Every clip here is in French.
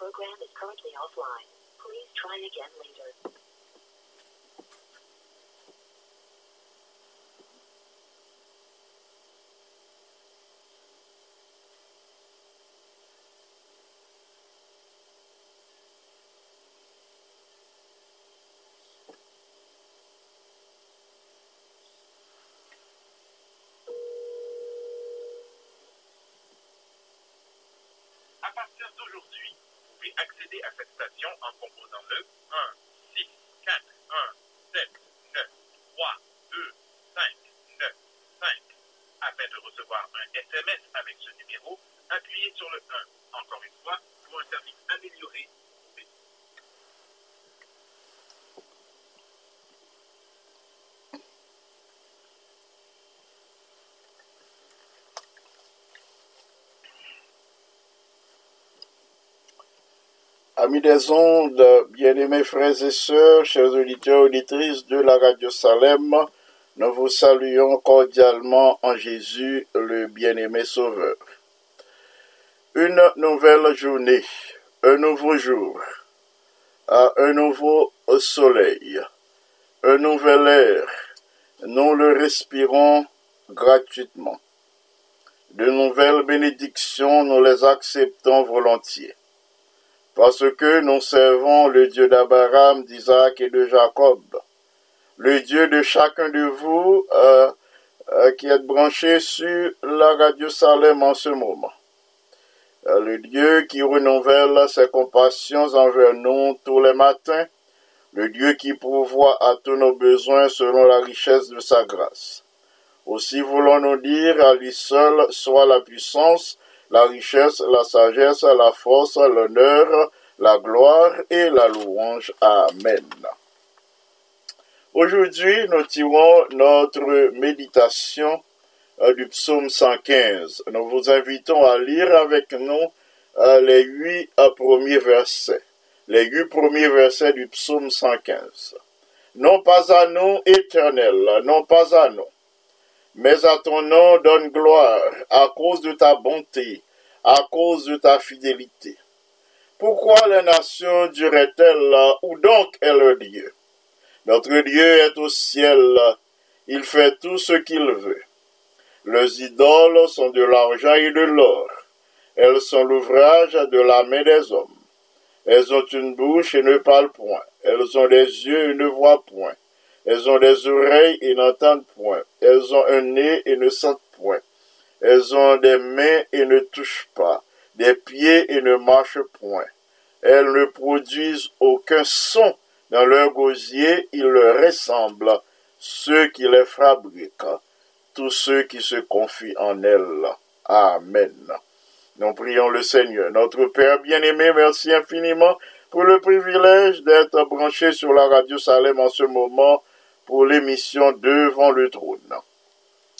program is currently offline. Please try again later. À partir d'aujourd'hui, pouvez accéder à cette station en composant le 1, 6, 4, 1, 7, 9, 3, 2, 5, 9, 5. Afin de recevoir un SMS avec ce numéro, appuyez sur le 1. Encore une fois, pour un service amélioré, Amis des ondes, bien-aimés frères et sœurs, chers auditeurs et auditrices de la radio Salem, nous vous saluons cordialement en Jésus, le bien-aimé Sauveur. Une nouvelle journée, un nouveau jour, un nouveau soleil, un nouvel air, nous le respirons gratuitement. De nouvelles bénédictions, nous les acceptons volontiers parce que nous servons le Dieu d'Abraham, d'Isaac et de Jacob, le Dieu de chacun de vous euh, euh, qui êtes branché sur la radio Salem en ce moment. Euh, le Dieu qui renouvelle ses compassions envers nous tous les matins, le Dieu qui pourvoit à tous nos besoins selon la richesse de sa grâce. Aussi voulons-nous dire à lui seul soit la puissance, la richesse, la sagesse, la force, l'honneur, la gloire et la louange. Amen. Aujourd'hui, nous tirons notre méditation euh, du psaume 115. Nous vous invitons à lire avec nous euh, les huit euh, premiers versets. Les huit premiers versets du psaume 115. Non pas à nous, éternel, non pas à nous mais à ton nom donne gloire à cause de ta bonté, à cause de ta fidélité. Pourquoi les nations diraient-elles, où donc est le Dieu? Notre Dieu est au ciel, il fait tout ce qu'il veut. Les idoles sont de l'argent et de l'or, elles sont l'ouvrage de la main des hommes. Elles ont une bouche et ne parlent point, elles ont des yeux et ne voient point, elles ont des oreilles et n'entendent point. Elles ont un nez et ne sentent point. Elles ont des mains et ne touchent pas. Des pieds et ne marchent point. Elles ne produisent aucun son. Dans leur gosier, ils leur ressemblent. Ceux qui les fabriquent. Tous ceux qui se confient en elles. Amen. Nous prions le Seigneur. Notre Père bien-aimé, merci infiniment pour le privilège d'être branché sur la radio Salem en ce moment pour l'émission Devant le trône.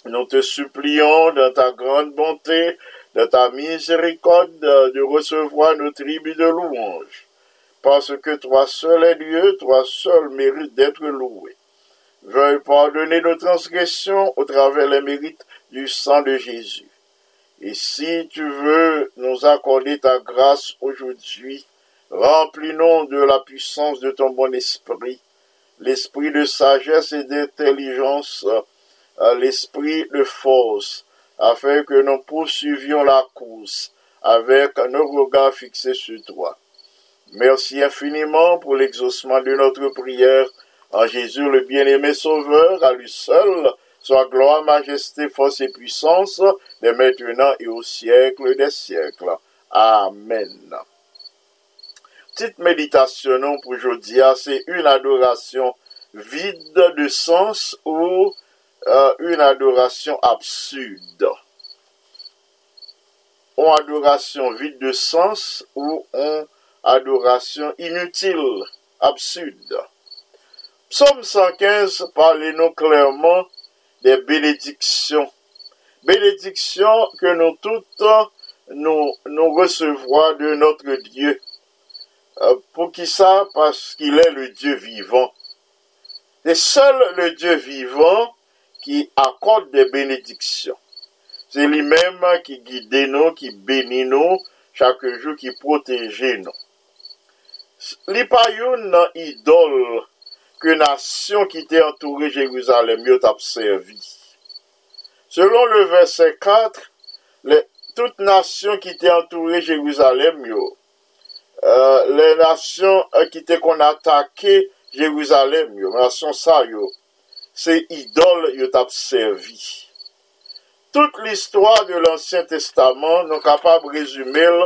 Nous te supplions dans ta grande bonté, de ta miséricorde, de recevoir nos tribus de louange, parce que toi seul est Dieu, toi seul mérite d'être loué. Veuille pardonner nos transgressions au travers les mérites du sang de Jésus. Et si tu veux nous accorder ta grâce aujourd'hui, remplis-nous de la puissance de ton bon esprit, l'esprit de sagesse et d'intelligence, l'esprit de force, afin que nous poursuivions la course avec nos regards fixés sur toi. Merci infiniment pour l'exaucement de notre prière en Jésus le bien-aimé Sauveur, à lui seul, soit gloire, majesté, force et puissance, de maintenant et au siècle des siècles. Amen. Petite méditation pour aujourd'hui, c'est une adoration vide de sens ou euh, une adoration absurde. Une adoration vide de sens ou une adoration inutile, absurde. Psaume 115 parle-nous clairement des bénédictions. Bénédictions que nous toutes nous, recevrons de notre Dieu. Euh, pour qui ça? Parce qu'il est le Dieu vivant. C'est seul le Dieu vivant qui accorde des bénédictions. C'est lui-même qui guide nous, qui bénit nous, chaque jour qui protège nous. Li pa yon nan idol ke nasyon ki te entoure Jeruzalem yo tap servi. Selon le verset 4, le, tout nasyon ki te entoure Jeruzalem yo, euh, le nasyon euh, ki te kon atake Jeruzalem yo, nasyon sa yo, se idol yo tap servi. Tout l'histoire de l'Ancien Testament nou kapab rezumel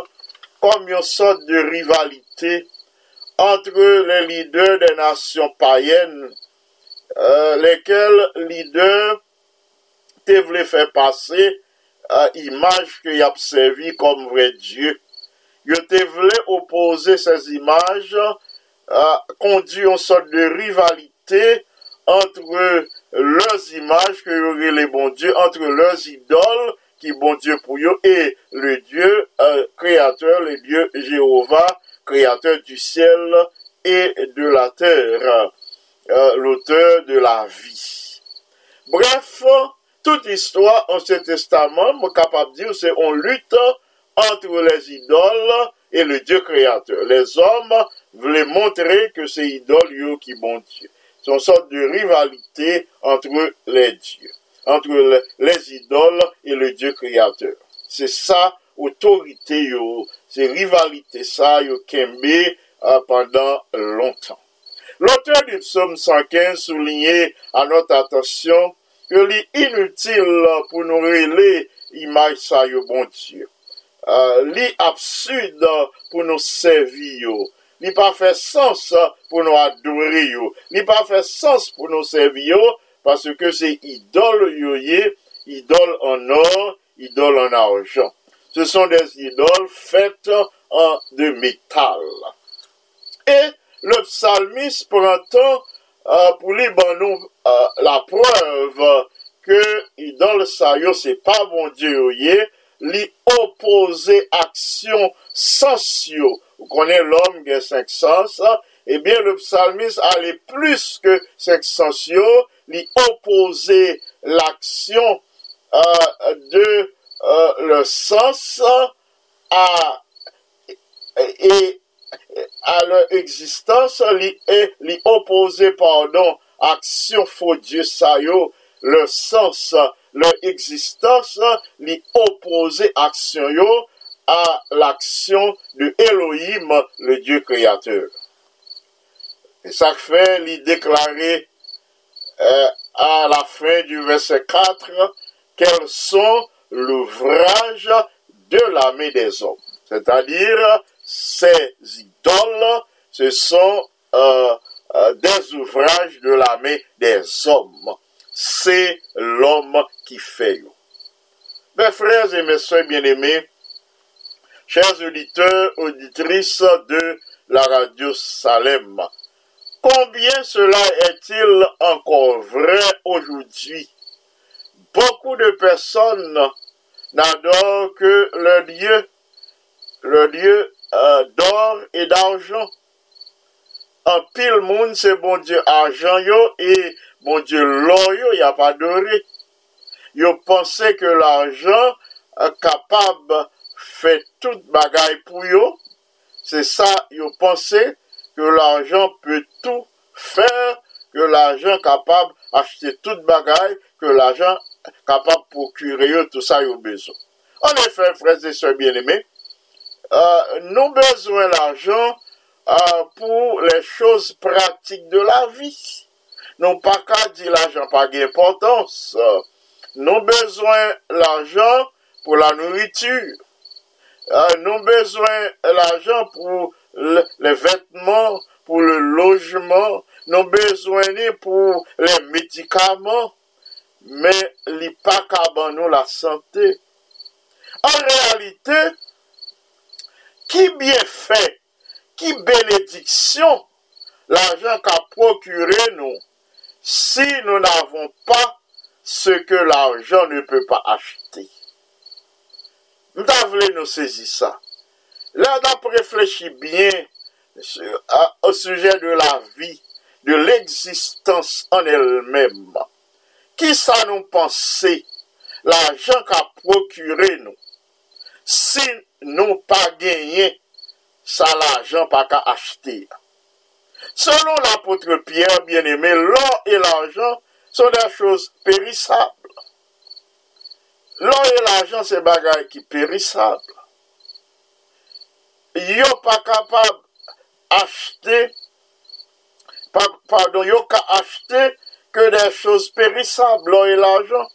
kom yon sot de rivalité entre le lider de nasyon payen, euh, lekel lider te vle fè pase euh, imaj ki yap servi kom vre Diyo. Yo te vle opose sez imaj, euh, kondi yon sot de rivalité entre leurs images que auraient les bons dieux, entre leurs idoles qui bon Dieu pour eux et le Dieu euh, créateur, le Dieu Jéhovah créateur du ciel et de la terre, euh, l'auteur de la vie. Bref, toute histoire Ancien Testament, je suis capable de dire, c'est on lutte entre les idoles et le Dieu créateur. Les hommes voulaient montrer que c'est idoles qui bon Dieu. son sorte de rivalité entre les dieux, entre les idoles et le dieu créateur. C'est ça, autorité, yo, c'est rivalité, ça, yo kembe euh, pendant longtemps. L'auteur du psaume 115 soulignait à notre attention que l'est inutile pour nous révéler image ça, yo bon Dieu. Euh, l'est absurde pour nous servir, yo. Ni pa fè sens pou nou adouri yo. Ni pa fè sens pou nou servi yo. Paske ke se idol yo ye, idol an or, idol an arjan. Se son des idol fèt an de metal. E le psalmis prantan euh, pou li ban nou euh, la preuve ke idol sa yo se pa bon diyo ye, li opose aksyon sasyo Vous connaissez l'homme qui a cinq sens. Eh bien, le psalmiste allait plus que cinq sens, lui opposer l'action euh, de euh, le sens à, et, à leur existence, li opposé, pardon, action faux Dieu ça le sens, leur existence, li opposé action yo à l'action de Elohim, le Dieu créateur. Et ça fait, li déclarer euh, à la fin du verset 4, quels sont l'ouvrage de la main des hommes. C'est-à-dire, ces idoles, ce sont euh, euh, des ouvrages de la main des hommes. C'est l'homme qui fait. Mes frères et mes soeurs bien-aimés, chers auditeurs, auditrices de la radio Salem, combien cela est-il encore vrai aujourd'hui? Beaucoup de personnes n'adorent que le Dieu, le Dieu euh, d'or et d'argent. En pile monde, c'est bon Dieu argent yo et bon Dieu l'or yo, y a pas doré. Yo pensé que l'argent euh, capable fè tout bagay pou yo, se sa yo pense ke l'arjan pe tout fèr, ke l'arjan kapab achete tout bagay, ke l'arjan kapab pou kure yo tout sa yo bezon. An efè, freze se bien eme, euh, nou bezwen l'arjan euh, pou le chouz pratik de la vi. Nou pa ka di l'arjan pa gen importans, euh, nou bezwen l'arjan pou la nouritur, Euh, nous besoin l'argent pour le- les vêtements, pour le logement. Nous besoin pour les médicaments. Mais li pas nous la santé. En réalité, qui bien fait, qui bénédiction l'argent qu'a procuré nous si nous n'avons pas ce que l'argent ne peut pas acheter? Nou ta vle nou sezi sa. La tap reflechi bien au sujet de la vi, de l'existence en el mèm. Ki sa nou panse la jan ka prokure nou? Si nou pa genyen, sa la jan pa ka achete. Selon l'apotre Pierre, bien aimé, l'or et l'argent sont des choses périssables. L'or et l'argent, c'est bagaille qui périssables. Yo pas capable acheter, pa- pardon, yo ka acheter que des choses périssables, l'or et l'argent.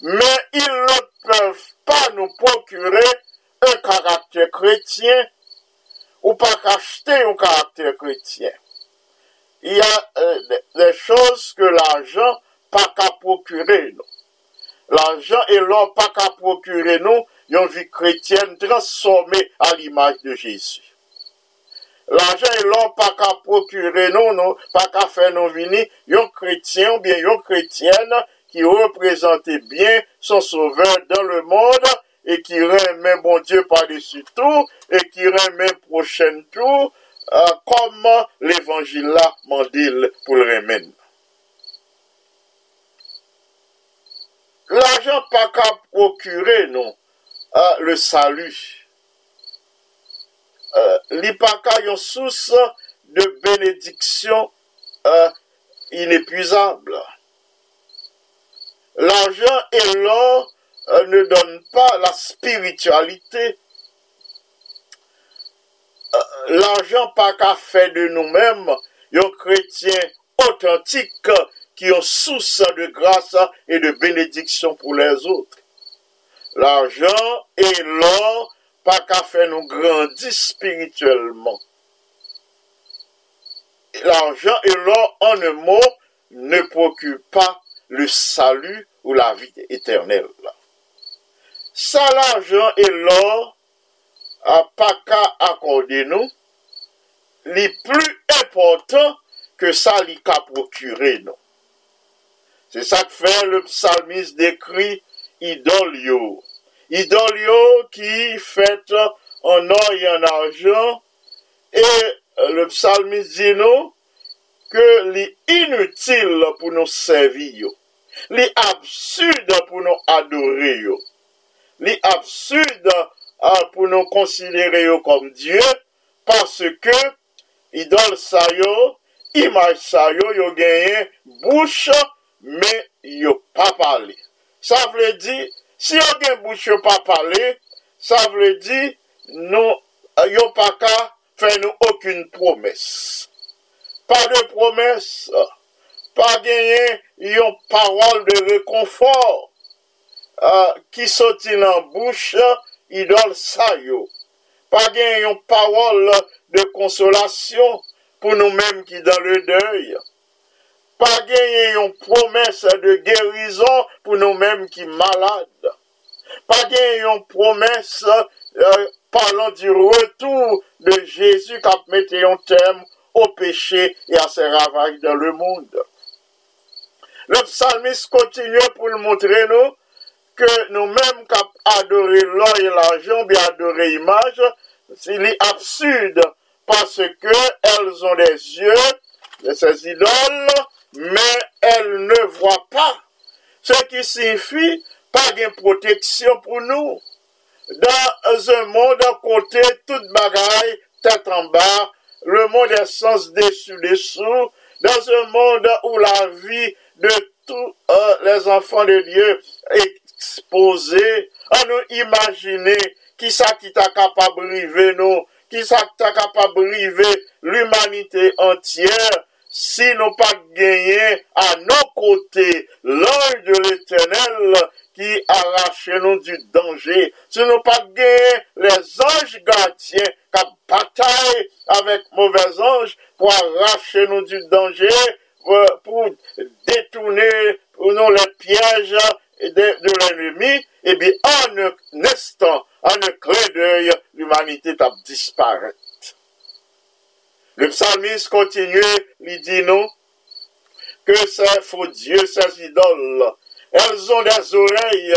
Mais ils ne peuvent pas nous procurer un caractère chrétien ou pas qu'acheter un caractère chrétien. Il y a euh, des- choses que l'argent pas qu'à procurer. L'argent et l'or pas qu'à procurer nous une vie chrétienne transformée à l'image de Jésus. L'argent et l'or pas qu'à procurer nous, non, pas qu'à faire nous venir un chrétien ou bien une chrétienne qui représentait bien son sauveur dans le monde et qui remet bon Dieu par-dessus tout et qui remet prochain tout euh, comme l'évangile dit pour le remettre. L'ajan pa ka prokure nou uh, ah, le salu. Uh, li pa ka yon sous de benediksyon uh, inepuizable. L'ajan et l'or euh, ne donne pa la spiritualite. Euh, L'ajan pa ka fe de nou mem yon kretien otantik qui ont source de grâce et de bénédiction pour les autres. L'argent et l'or pas qu'à faire nous grandir spirituellement. L'argent et l'or, en un mot, ne procurent pas le salut ou la vie éternelle. Ça, l'argent et l'or, pas qu'à accorder nous, les plus important que ça qu'a procuré nous. Se sak fe, le psalmis dekri idol yo. Idol yo ki fet an or yon arjan, e le psalmis di nou ke li inutil pou nou servi yo. Li absurde pou nou adore yo. Li absurde ah, pou nou konsilere yo kom Diyo, parce ke idol sa yo, imaj sa yo, yo genye boucha men yo pa pale. Sa vle di, si yo gen bouch yo pa pale, sa vle di, nou, yo pa ka fè nou okun promes. Pa de promes, pa genyen yon parol de rekonfor uh, ki soti nan bouch idol sa yo. Pa genyen yon parol de konsolasyon pou nou menm ki dan le dèy. Pas gagner une promesse de guérison pour nous-mêmes qui malades. Pas gagner une promesse euh, parlant du retour de Jésus qui a mis un terme au péché et à ses ravages dans le monde. Le psalmiste continue pour nous montrer nous que nous-mêmes qui adorer l'or et l'argent, bien adorer l'image, c'est absurde parce que elles ont des yeux de ces idoles, men el ne vwa pa, se ki sifi pa gen proteksyon pou nou. Dan zon moun dan kote tout bagay tet an ba, le moun de sens desu desu, dan zon moun dan ou la vi de tout euh, les enfans de Dieu expose, an nou imagine ki sa ki ta kapab rive nou, ki sa ki ta kapab rive l'humanite entier, si nous pas gagné à nos côtés l'ange de l'éternel qui arrache nous du danger, si nous pas gagné les anges gardiens qui bataillent avec mauvais anges pour arracher nous du danger, pour, détourner nous les pièges de, de l'ennemi, et bien en un instant, en un clin d'œil, l'humanité a disparu. Le psalmiste continue, li di nou, ke se fò Diyo, se idol, el zon des orey,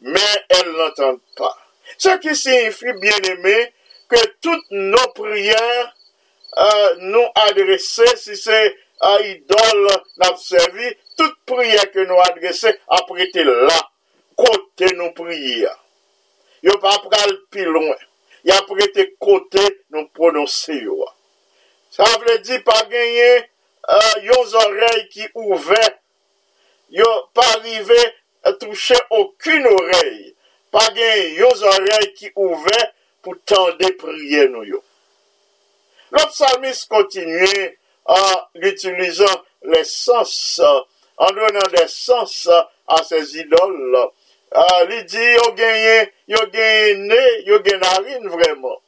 men el n'entende pa. Se ki signifi, bien eme, ke tout nou priyer euh, nou adrese, si se uh, idol n'abservi, tout priyer ke nou adrese, aprete la, kote nou priyer. Yo pa pral pi loin. Ya prete kote nou prononse yo. Sa vle di pa genye uh, yon zorey ki ouve, yon pa rive touche okun orey, pa gen yon zorey ki ouve pou tende priye nou yo. Le psalmis kontinye uh, l'utilizan le sens, uh, an donan de sens a se zidol la. Li di yo genye, yo genye ne, yo genye narin vreman.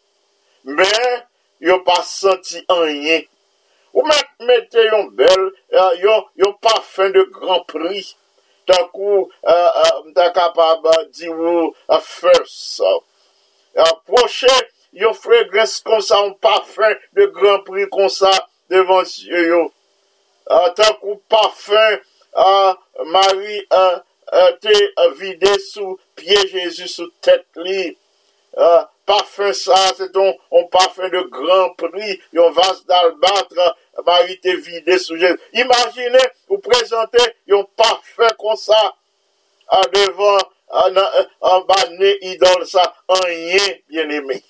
Men, yo pa senti anyen. Ou mat mette yon bel, eh, uh, yon, yon parfum de gran pri. Tak ou, eh, eh, mta uh, kapab di ou fers. Proche, yon fregres kon sa, yon parfum de gran pri kon sa devan siyo yo. Tak ou parfum, mari te vide sou pie Jezu sou tet li. A, parfum sa, se ton on parfum de gran pri, yon vas d'albatre, mari te vide souje. Imagine ou prezante yon parfum kon sa, a devan, an banne idol sa, an yen bien eme.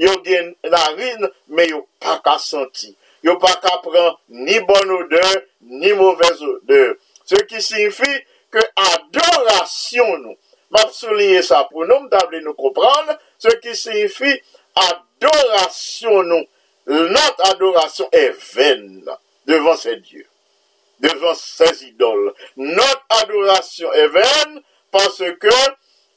Yon gen narine, men yon pa ka senti. Yon pa ka pran ni bon odeur, ni mouvez odeur. Se ki signifi ke adorasyon nou. Mab souliye sa pou nou, mtable nou kompran, ce qui signifie adoration nous. Notre adoration est vaine devant ces dieux, devant ces idoles. Notre adoration est vaine parce que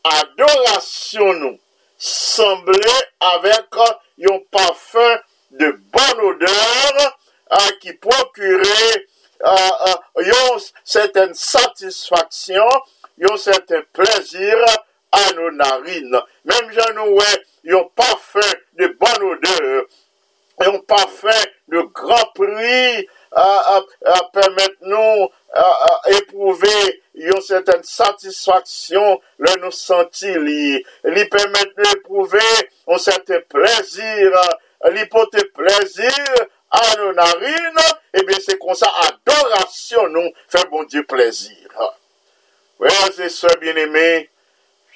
adoration nous semblait avec un parfum de bonne odeur euh, qui procurait euh, euh, une certaine satisfaction, un certain plaisir à nos narines. Même j'en nous un parfum de bonne odeur, un parfum de grand prix euh, euh, euh, permettre nous euh, euh, éprouver une certaine satisfaction le nous sentir li, li permettre nous éprouver un certain plaisir, porter plaisir à nos narines, et bien c'est comme ça, adoration nous fait bon Dieu plaisir. Frères et sœurs bien-aimés,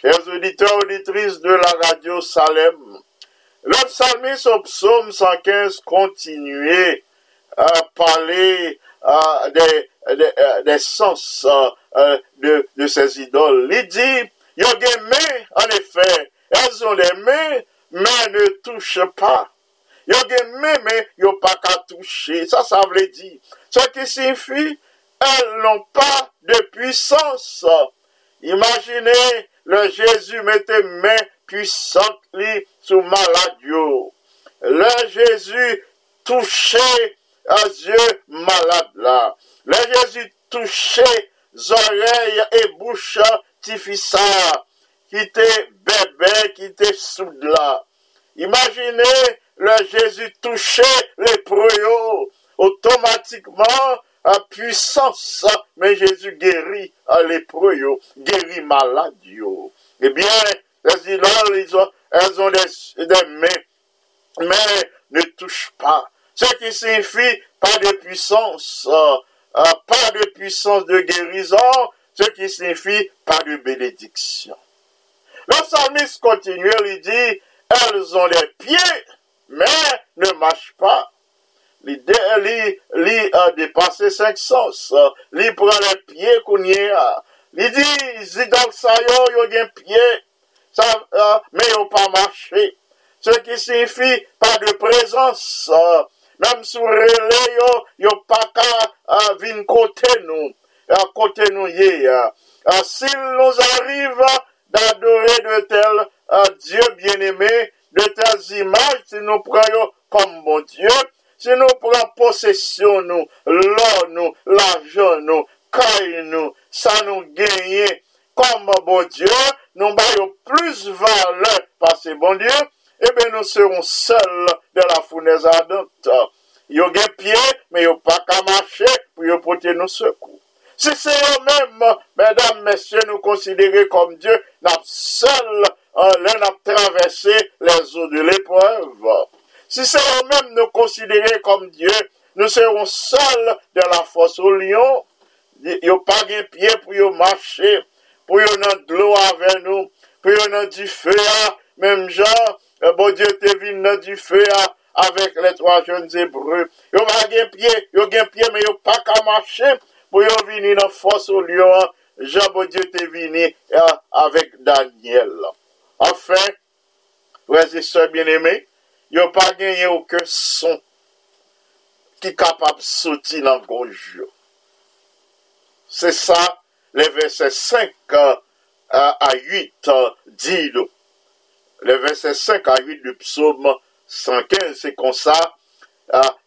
chers auditeurs, auditrices de la radio Salem, le psalmiste au psaume 115 continuait à parler des, des, euh, sens euh, euh, de, de ces idoles. Il dit, il y des mains, en effet, elles ont des mains, mais ne touchent pas. Il y des mains, mais il n'y a pas qu'à toucher. Ça, ça veut dire. Ce qui signifie, elles n'ont pas de puissance. Imaginez, le Jésus mettait main puissante li sous maladio. Le Jésus touchait à Dieu malade là. Le Jésus touchait oreilles et bouche ça, qui était bébé, qui était sous là. Imaginez le Jésus touchait les proyaux automatiquement à puissance, mais Jésus guérit à lépreux, yo, guérit malade. Eh bien, les idoles, elles ont des, mains, mais ne touchent pas. Ce qui signifie pas de puissance, euh, euh, pas de puissance de guérison, ce qui signifie pas de bénédiction. Le psalmiste continue, il dit, elles ont des pieds, mais ne marchent pas. li, de, li, li uh, depase senk sens, uh, li pran le pie kounye a, li di zidal sayo yo gen pie, sa, uh, men yo pa mache, se ki sifi pa de prezans, menm sou rele yo, yo pa ka vin kote nou, kote nou ye a. Sil nou arrive d'adore de tel Diyo bien eme, de tel zimaj, si nou preyo kom bon Diyo, Si nou pran posesyon nou, lor nou, l'ajon nou, kay nou, sa nou genye, kom bon Diyo, nou bayo plus vale pase bon Diyo, ebe nou seron sel de la founèz adante. Yo gen pie, me yo pa kamache, pou yo pote nou sekou. Si se yo mèm, mèdam, mèsyen, nou konsidere kom Diyo, nap sel, euh, lè nap travesse les ou de l'épreuve. si c'est nous-mêmes nous considérer comme Dieu, nous serons seuls de la fosse au lion. Yo pa gen piye pou yo mache, pou yo nan dlo ave nou, pou yo nan di fea, mem jan, bon dieu te vin nan di fea, avek le 3 jen zebreu. Yo pa gen piye, yo gen piye, men yo pa ka mache, pou yo vini nan fos ou lion, jan bon dieu te vini euh, avek Daniel. Afen, wè zi se bien eme, yo pa genye ouke son ki kapap soti nan goj yo. Se sa, le verse 5 a 8 di nou. Le verse 5 a 8 du psaume 115, se kon sa,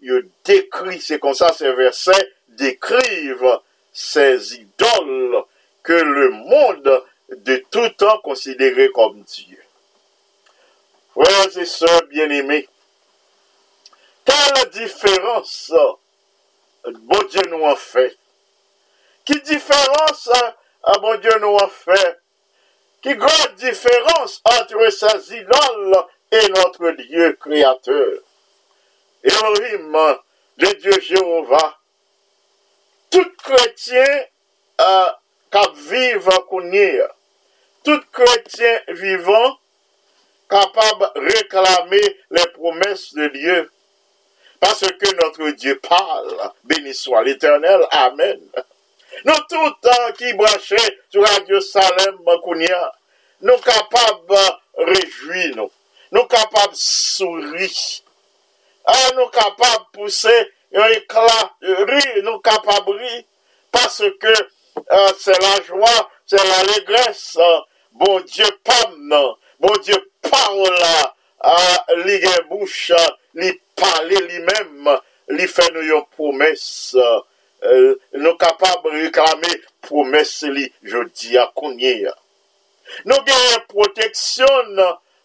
yo dekri, se kon sa se verse dekrive se idol ke le monde de tout an konsidere kom Diyo. Frères et sœurs bien-aimés, quelle différence euh, bon Dieu nous a fait. Qui différence euh, euh, bon Dieu nous a fait. Qui grande différence entre ces idoles et notre Dieu créateur. Elohim, le Dieu Jéhovah, tout chrétien euh, qui vivent à tout chrétien vivant capable de réclamer les promesses de Dieu. Parce que notre Dieu parle. Béni soit l'éternel. Amen. Nous tous qui branchés sur Radio Salem Kounia, nous capables de réjouir nous. Nous capables de sourire. Ah, nous capables de pousser un éclat rire. Nous capables de rire. Parce que euh, c'est la joie, c'est l'allégresse. Bon Dieu parle. Bon Dieu parol la li gen bouch, li pale li mem, li fe nou yo promes, nou kapab reklame promes li jodi akounye. Nou gen proteksyon,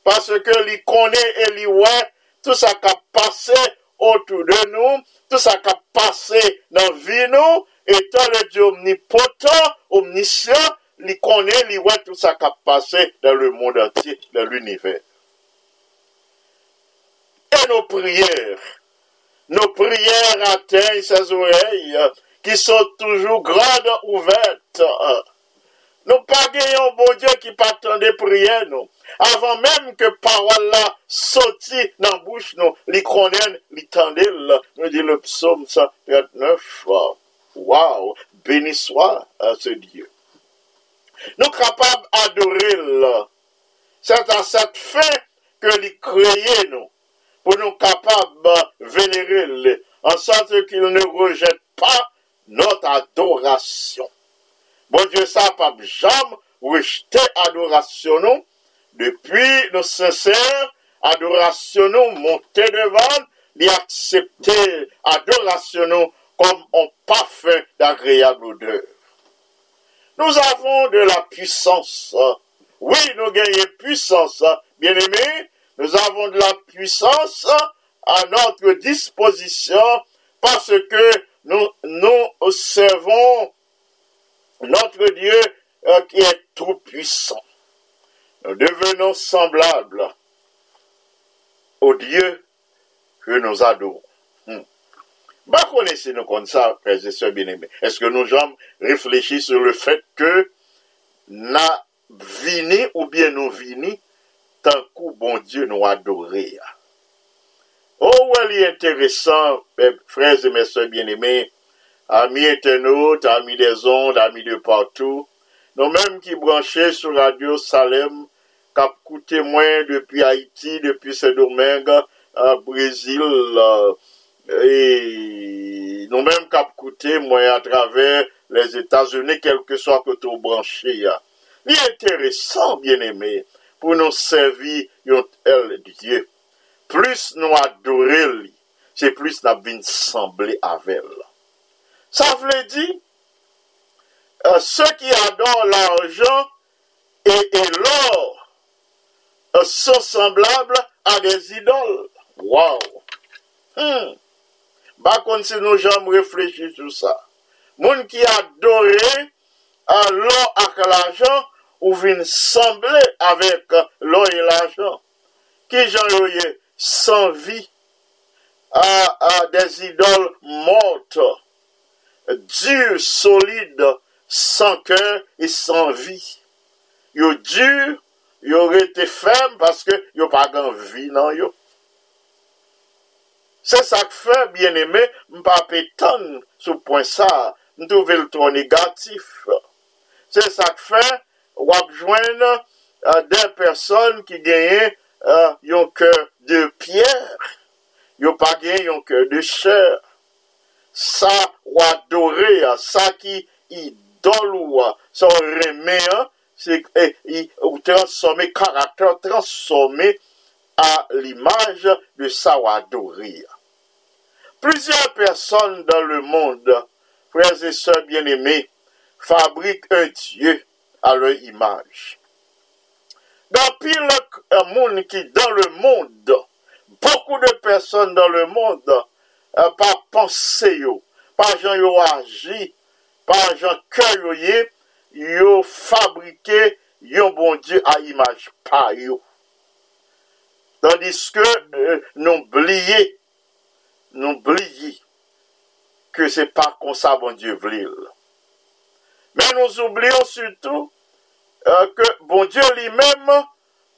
paske li kone e li wè, tout sa ka pase otou de nou, tout sa ka pase nan vi nou, etan le di omnipotent, omniscient, li connaît, tout ça qui a passé dans le monde entier, dans l'univers. Et nos prières, nos prières atteignent ses oreilles qui sont toujours grandes ouvertes. Nous pas bon Dieu qui pas des prières. Avant même que parole là dans la bouche, nous, les tendent, nous dit le psaume 139. Waouh, béni soit à ce Dieu. Nous capables d'adorer. C'est à cette fin que les créés, nous, pour nous capables de vénérer en sorte qu'il ne rejette pas notre adoration. Bon Dieu, ça pas jamais rejeté adoration nous. Depuis nos sincères adoration nous monter devant, lui accepter adoration nous comme un parfum d'agréable odeur. Nous avons de la puissance. Oui, nous gagnons puissance, bien aimé. Nous avons de la puissance à notre disposition parce que nous, nous servons notre Dieu euh, qui est tout puissant. Nous devenons semblables au Dieu que nous adorons. Bah, connaissez-nous comme ça, frères et sœurs bien-aimés. Est-ce que nous avons réfléchi sur le fait que na vini ou bien nous vini, tant que bon Dieu nous adorer. Oh, elle est intéressant, mes frères et mes soeurs bien-aimés, amis internautes, amis des ondes, amis de partout, nous-mêmes qui branchés sur Radio Salem, cap coûté moins depuis Haïti, depuis Saint-Domingue, Brésil, e nou menm kap koute mwen a traver les Etats-Unis kelke so akoto branche ya. Li enteresan, bien eme, pou nou servi yon el diye. Plus nou adore li, se plus na bin semble avel. Sa vle di, euh, se ki ador l'arjan e l'or, euh, se semblable a des idol. Waw! Hmm! Bakon se nou jom reflechi sou sa. Moun ki adore a lò ak l'ajan ou vin semble avèk lò e l'ajan. Ki jan yoye san vi a des idol mort, dur, solide, san kèr e san vi. Yo dur, yo rete fem paske yo pa gan vi nan yo. Se sak fe, bien eme, mpa pe ton sou pon sa, mtouve l tro negatif. Se sak fe, wap jwen uh, den person ki genye uh, yon ke de pier, yon pa genye yon ke de chèr. Sa wadore, sa ki idolou, sa reme, se, e, e, ou transforme karakter, transforme a l'imaj de sa wadore. Plusieurs personnes dans le monde, frères et sœurs bien-aimés, fabriquent un Dieu à leur image. Dans pile un monde qui dans le monde, beaucoup de personnes dans le monde, euh, par pensée, par gens yo agi, par gens cœur, yo fabriqué yon bon Dieu à image par yo. Tandis que euh, nous oublions nous oublions que c'est pas comme ça bon Dieu voulait. Mais nous oublions surtout euh, que bon Dieu lui-même,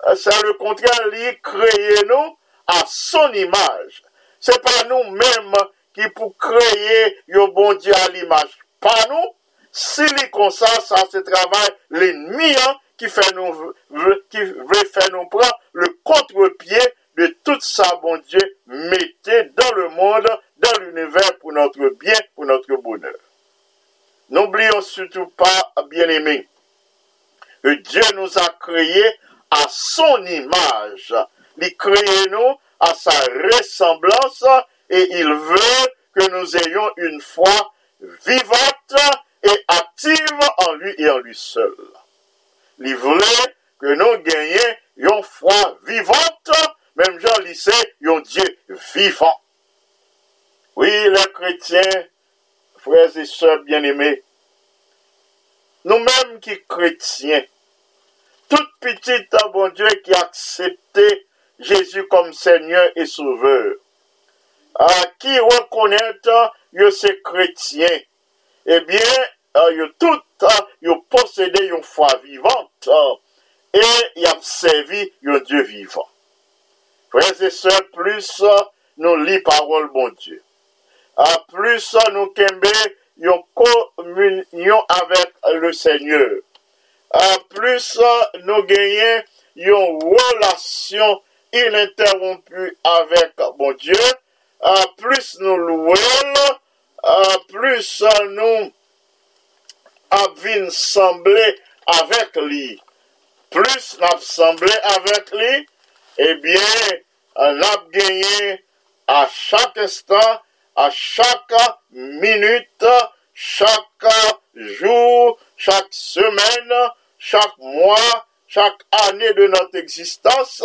euh, c'est le contraire, lui créé nous à son image. C'est pas nous-mêmes qui pour créer un bon Dieu à l'image. Pas nous. Si les comme ça, ça c'est travail l'ennemi hein, veut- qui veut faire nous prendre le contre-pied de tout ça, bon Dieu, mettez dans le monde, dans l'univers pour notre bien, pour notre bonheur. N'oublions surtout pas, bien-aimés, que Dieu nous a créés à son image. Il crée nous à sa ressemblance et il veut que nous ayons une foi vivante et active en lui et en lui seul. Il voulait que nous gagnions une foi vivante, même Jean lycée, un Dieu vivant. Oui, les chrétiens, frères et sœurs bien-aimés, nous-mêmes qui chrétiens, toute petite, ah, bon Dieu, qui a accepté Jésus comme Seigneur et Sauveur, à qui reconnaître que c'est chrétien, eh bien, euh, yo tout, ah, yo possédé une foi vivante, ah, et y a servi un Dieu vivant. Frères et sœurs, plus nous lit parole, bon Dieu, plus nous kembe une communion avec le Seigneur, plus nous gagnons une relation ininterrompue avec mon Dieu, plus nous louons, plus nous avons semblé avec lui, plus nous semblé avec lui, Eh ebyen, an ap genye a chak estan, a chak minute, chak jou, chak semen, chak mwa, chak ane de nante eksistans,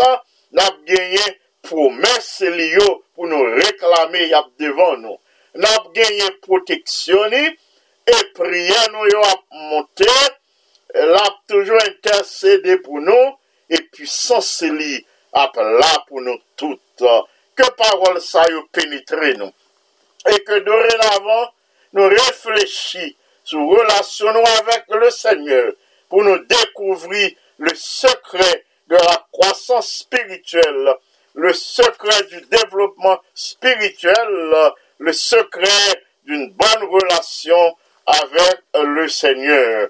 n ap genye promes li yo pou nou reklame yap devan nou. N ap genye proteksyoni, e priye nou yo ap monte, l ap toujou intercede pou nou, e pwisanse li yo. A là pour nous toutes. Que parole ça y pénétre nous et que dorénavant, nous réfléchissons sur relation nous avec le Seigneur, pour nous découvrir le secret de la croissance spirituelle, le secret du développement spirituel, le secret d'une bonne relation avec le Seigneur.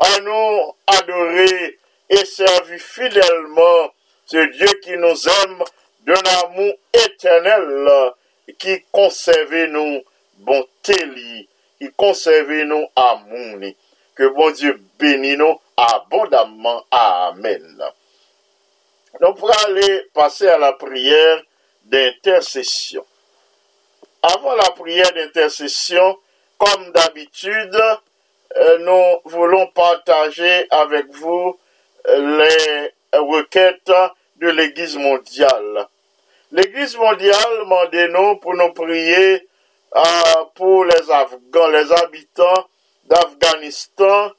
À nous adorer et servir fidèlement ce Dieu qui nous aime d'un amour éternel, qui conserve nous bonté, qui conserve nous amour. Que bon Dieu bénisse nous abondamment. Amen. Nous pourrons aller passer à la prière d'intercession. Avant la prière d'intercession, comme d'habitude, euh, nous voulons partager avec vous euh, les requêtes de l'Eglise mondiale. L'Eglise mondiale mande nou pou nou priye uh, pou les Afgan, les habitants d'Afganistan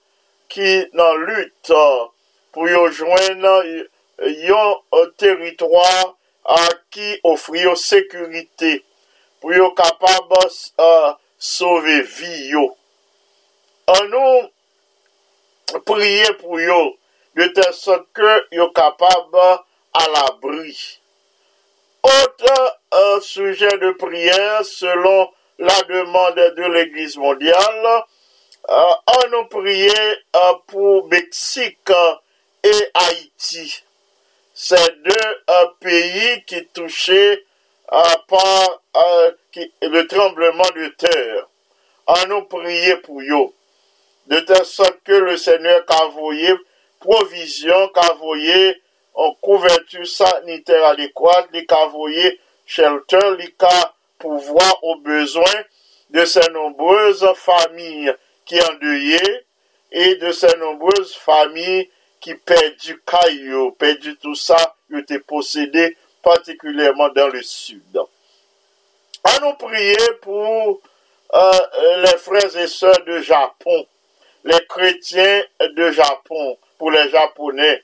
ki nan lut pou yo jwen yon teritwa uh, ki ofri yo sekurite pou yo kapab uh, sove vi yo. An nou priye pou yo de tel sot ke yo kapab à l'abri. Autre euh, sujet de prière selon la demande de l'Église mondiale, euh, on nous prier euh, pour Mexique et Haïti. Ces deux euh, pays qui touchaient euh, par euh, le tremblement de terre. On nous prier pour eux. De telle sorte que le Seigneur qu'a provision, qu'a en couverture sanitaire adéquate, il qu'a envoyé shelter, il qu'a pouvoir aux besoins de ces nombreuses familles qui endeuillées et de ces nombreuses familles qui perdu caillou, perdu tout ça, qui étaient possédés particulièrement dans le sud. À nous prier pour euh, les frères et sœurs de Japon, les chrétiens de Japon, pour les Japonais.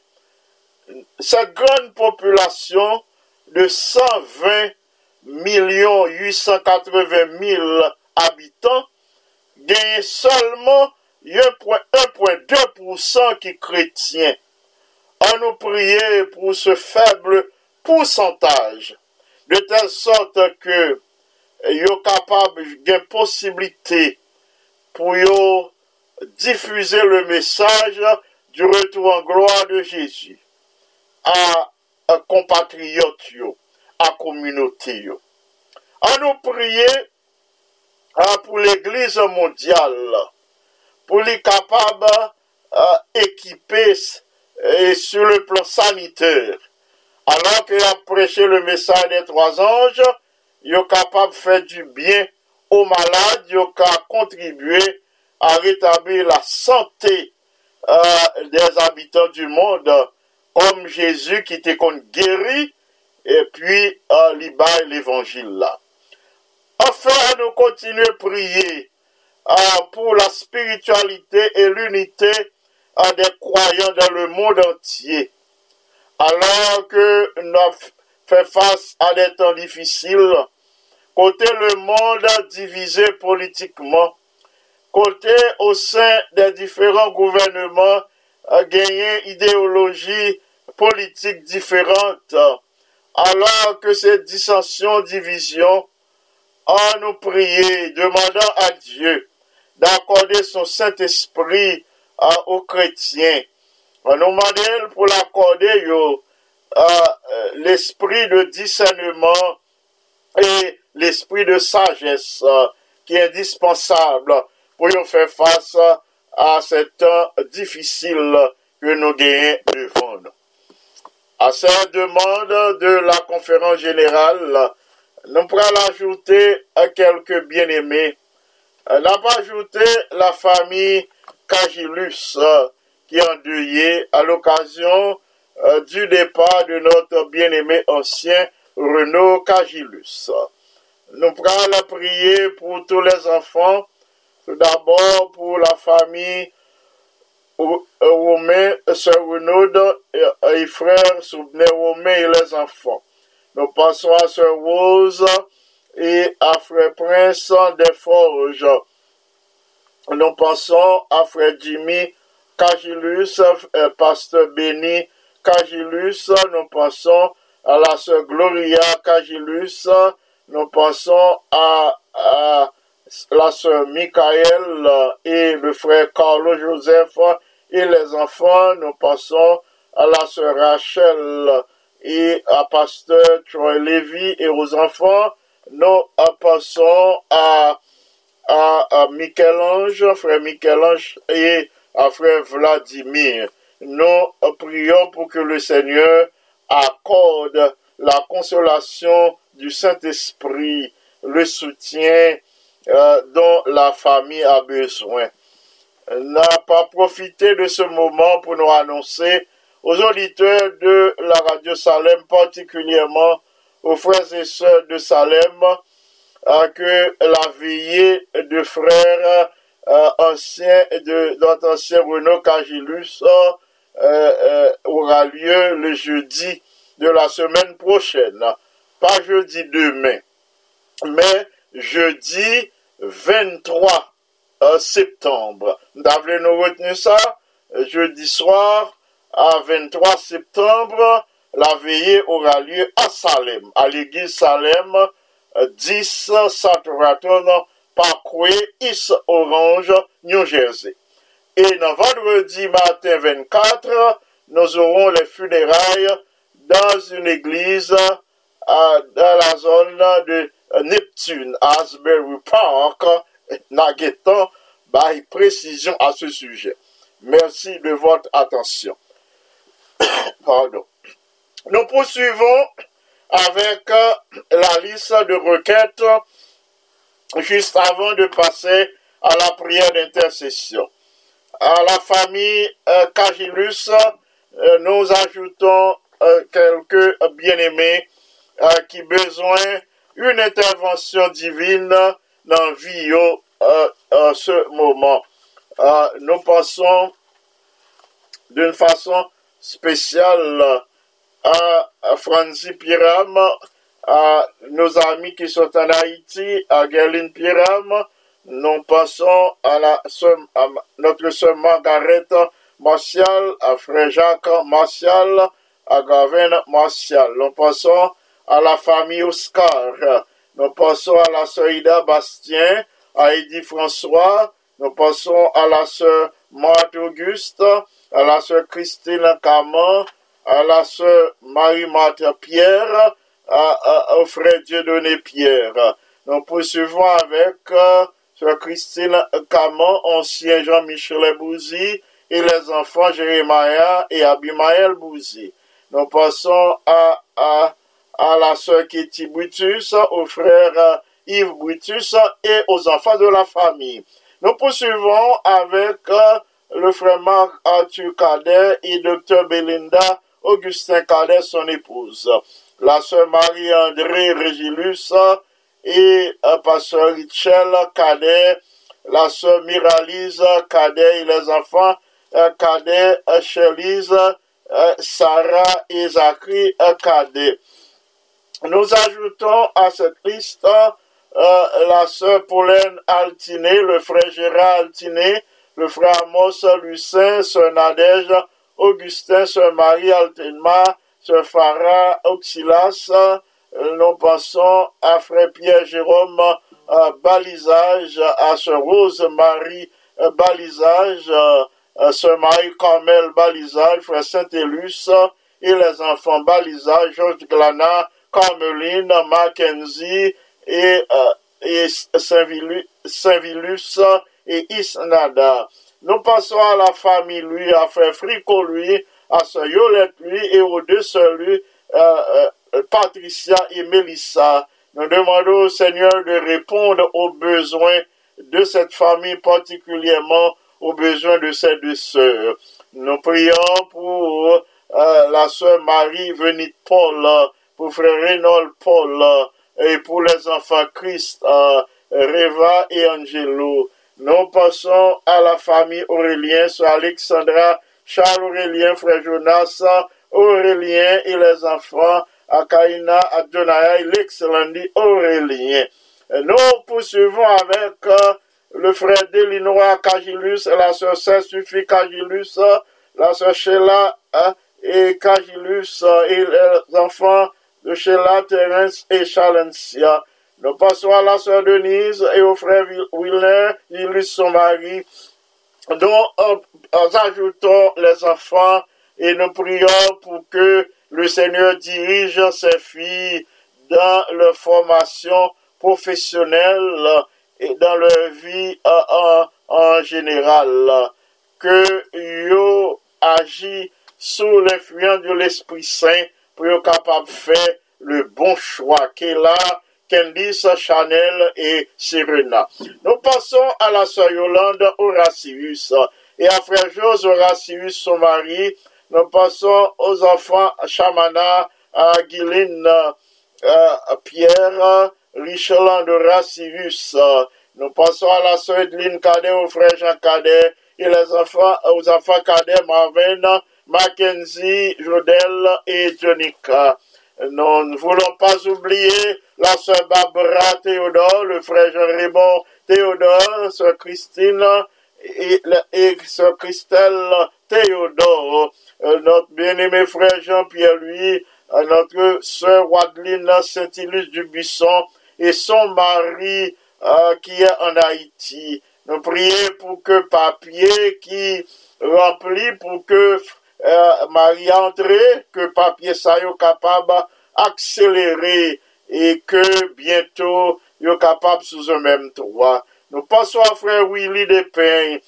sa gran populasyon de 120.880.000 abitan, genye solman 1.2% ki kretyen. An nou priye pou se feble pousantaj, de tel sot ke yo kapab gen posibilite pou yo difuze le mesaj du retou an gloa de Jésus. À, à compatriotes à communauté yo. À nous prier ah, pour l'Église mondiale, pour les capables euh, équipés et sur le plan sanitaire. Alors qu'il a prêché le message des trois anges, il est capable de faire du bien aux malades, il est contribuer à rétablir la santé euh, des habitants du monde, comme Jésus qui était guéri, et puis euh, liba l'évangile là. Enfin, nous continuer à prier euh, pour la spiritualité et l'unité euh, des croyants dans le monde entier. Alors que nous fait face à des temps difficiles, côté le monde divisé politiquement, côté au sein des différents gouvernements a gagné idéologie politique différente, alors que ces dissensions, divisions, à nous prier, demandant à Dieu d'accorder son Saint-Esprit euh, aux chrétiens. On nous demande pour l'accorder euh, euh, l'esprit de discernement et l'esprit de sagesse euh, qui est indispensable pour nous faire face à ces temps difficiles que nous gagnons devant nous. À cette demande de la conférence générale, nous pourrons ajouter quelques bien-aimés. Euh, Nous avons ajouté la famille Cagilus euh, qui est endeuillée à l'occasion euh, du départ de notre bien-aimé ancien Renaud Cagilus. Nous pourrons la prier pour tous les enfants, tout d'abord pour la famille Romain, Sœur Renaud et, frère Souvenir Romain et les enfants. Nous passons à Sœur Rose et à Frère Prince des Forges. Nous pensons à Frère Jimmy Cagilus, pasteur Béni Cagilus, nous pensons à la sœur Gloria Cagilus, nous pensons à, à la sœur Michael et le frère Carlo Joseph et les enfants, nous pensons à la sœur Rachel et à pasteur Troy Levy et aux enfants, nous pensons à, à, à Michel-Ange, frère Michel-Ange et à frère Vladimir. Nous prions pour que le Seigneur accorde la consolation du Saint-Esprit, le soutien euh, dont la famille a besoin. N'a pas profité de ce moment pour nous annoncer aux auditeurs de la radio Salem, particulièrement aux frères et sœurs de Salem, euh, que la veillée de frères euh, anciens de notre ancien Renaud Cagilus euh, aura lieu le jeudi de la semaine prochaine. Pas jeudi demain, mais jeudi 23 euh, septembre. Davle nou retene sa, jeudi soir, a 23 septembre, la veye ora liye a Salem, a l'Eglise Salem, 10 Saturaton, Parkway, East Orange, New Jersey. E nan vendredi matin 24, nou zoron le funerail dans un eglise dan la zon de Neptune, Asbury Park, Nagetan, by précision à ce sujet. Merci de votre attention. Pardon. Nous poursuivons avec euh, la liste de requêtes juste avant de passer à la prière d'intercession. À la famille euh, Cagilus, euh, nous ajoutons quelques bien-aimés qui besoin une intervention divine nan vi yo euh, an se mouman. Euh, nou pason d'un fason spesyal a Franzi Piram, a nou zami ki sot an Haiti, a Gerline Piram, nou pason a notre se Margaret Martial, a Frère Jacques Martial, a Gavin Martial. Nou pason a la fami Oscar, Nous pensons à la sœur Ida Bastien, à Eddie François. Nous pensons à la sœur Marthe Auguste, à la sœur Christine Caman, à la sœur Marie-Marthe Pierre, à, à- au frère Dieudonné Pierre. Nous poursuivons avec euh, sœur Christine Caman, ancien Jean-Michel Bouzy, et les enfants Jérémia et Abimaël Bouzy. Nous passons à, à, à la sœur Kitty Brutus, au frère euh, Yves Brutus et aux enfants de la famille. Nous poursuivons avec euh, le frère Marc Arthur Cadet et docteur Belinda Augustin Cadet, son épouse. La sœur Marie-André Régilus et euh, pasteur Richel Cadet, la sœur Miralise Cadet et les enfants Cadet, euh, Sarah et Zachary Cadet. Nous ajoutons à cette liste euh, la sœur Pauline Altiné, le frère Gérard Altiné, le frère Amos Lucin, sœur Nadège Augustin, sœur Marie Altenma, sœur Farah Auxilas. Euh, Nous pensons à frère Pierre Jérôme euh, Balisage, à sœur Rose Marie euh, Balisage, euh, sœur Marie Carmel Balisage, frère Saint-Élus et les enfants Balisage, Georges Glana, Carmeline, Mackenzie et, euh, et Saint-Vilus et Isnada. Nous passons à la famille, lui, à frère Frico, lui, à sœur Yolette, lui, et aux deux sœurs, lui, euh, euh, Patricia et Mélissa. Nous demandons au Seigneur de répondre aux besoins de cette famille, particulièrement aux besoins de ces deux sœurs. Nous prions pour la sœur Marie Venite Paul, pour frère Reynold Paul, euh, et pour les enfants Christ, euh, Reva et Angelo. Nous passons à la famille Aurélien, sur Alexandra, Charles Aurélien, frère Jonas, Aurélien et les enfants, à Kaina, à Jonaya et l'excellent Aurélien. Nous poursuivons avec euh, le frère Delinois Cagilus, la sœur Saint-Suffit Cagilus, la sœur Sheila hein, et Cagilus et les enfants de Sheila, Terence et Chalencia. Nous passons à la sœur Denise et au frère Wilner, Ilus son mari, dont nous ajoutons les enfants et nous prions pour que le Seigneur dirige ses filles dans leur formation professionnelle et dans leur vie en, en général. Que yo agit sous l'influence de l'Esprit Saint pour être capable de faire le bon choix qu'elle a Candice, Chanel et Serena. Nous passons à la sœur Yolande Horatius et à frère Jose Horatius, son mari. Nous passons aux enfants Chamana, Guyline, euh, Pierre, Richeland Horatius. Nous passons à la sœur Edline Cadet, au frère Jean Cadet et les enfants, aux enfants Cadet, Marvin, Mackenzie, Jodel et Jonica. Nous ne voulons pas oublier la sœur Barbara Théodore, le frère Jean-Raymond Théodore, sœur Christine et, et sœur Christelle Théodore, euh, notre bien-aimé frère Jean-Pierre lui, euh, notre sœur Wadeline Saint-Ilus du Buisson et son mari euh, qui est en Haïti. Nous prions pour que papier qui remplit pour que euh, Marie André, que papier ça est capable d'accélérer et que bientôt est capable sous un même toit. Nous passons à frère Willy Despeignes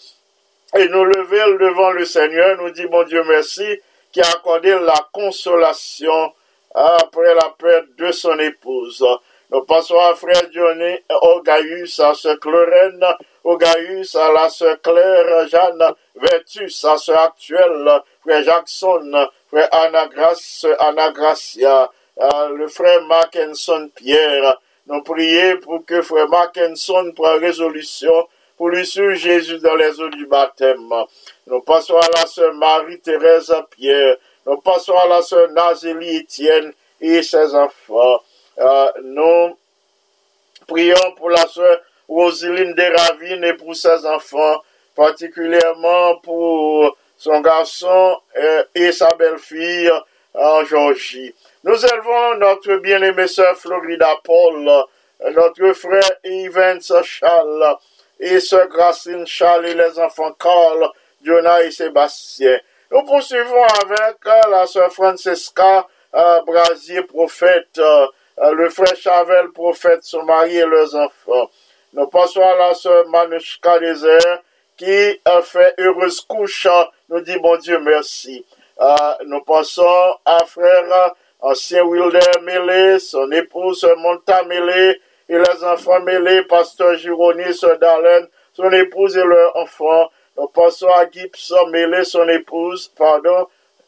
et nous lever devant le Seigneur, nous dit mon Dieu merci qui a accordé la consolation après la perte de son épouse. Nous passons à frère Johnny Ogaius, à sœur Clorène Ogaius, à la sœur Claire Jeanne Vertus, à sœur actuelle, frère Jackson, frère Anna, Grace, Anna Gracia, le frère Mackinson Pierre. Nous prions pour que frère Mackinson prenne résolution pour lui suivre Jésus dans les eaux du baptême. Nous passons à la sœur Marie-Thérèse Pierre. Nous passons à la sœur Nazélie Étienne et ses enfants. Euh, nous prions pour la sœur Roseline Desravines et pour ses enfants, particulièrement pour son garçon euh, et sa belle-fille en Georgie. Nous élevons notre bien-aimée sœur Florida Paul, notre frère Evans Charles et sœur Gracine Charles et les enfants Carl, Jonah et Sébastien. Nous poursuivons avec euh, la sœur Francesca euh, Brasier, prophète, euh, le frère Chavel, prophète, son mari et leurs enfants. Nous passons à la sœur Manushka Désert, qui a fait heureuse couche. Nous dit bon Dieu merci. Euh, nous passons à frère ancien Wilder Mélé, son épouse Monta Mélé, et les enfants Mélé, pasteur Gironi, sœur Darlene, son épouse et leurs enfants. Nous passons à Gibbs Mélé, son épouse, pardon,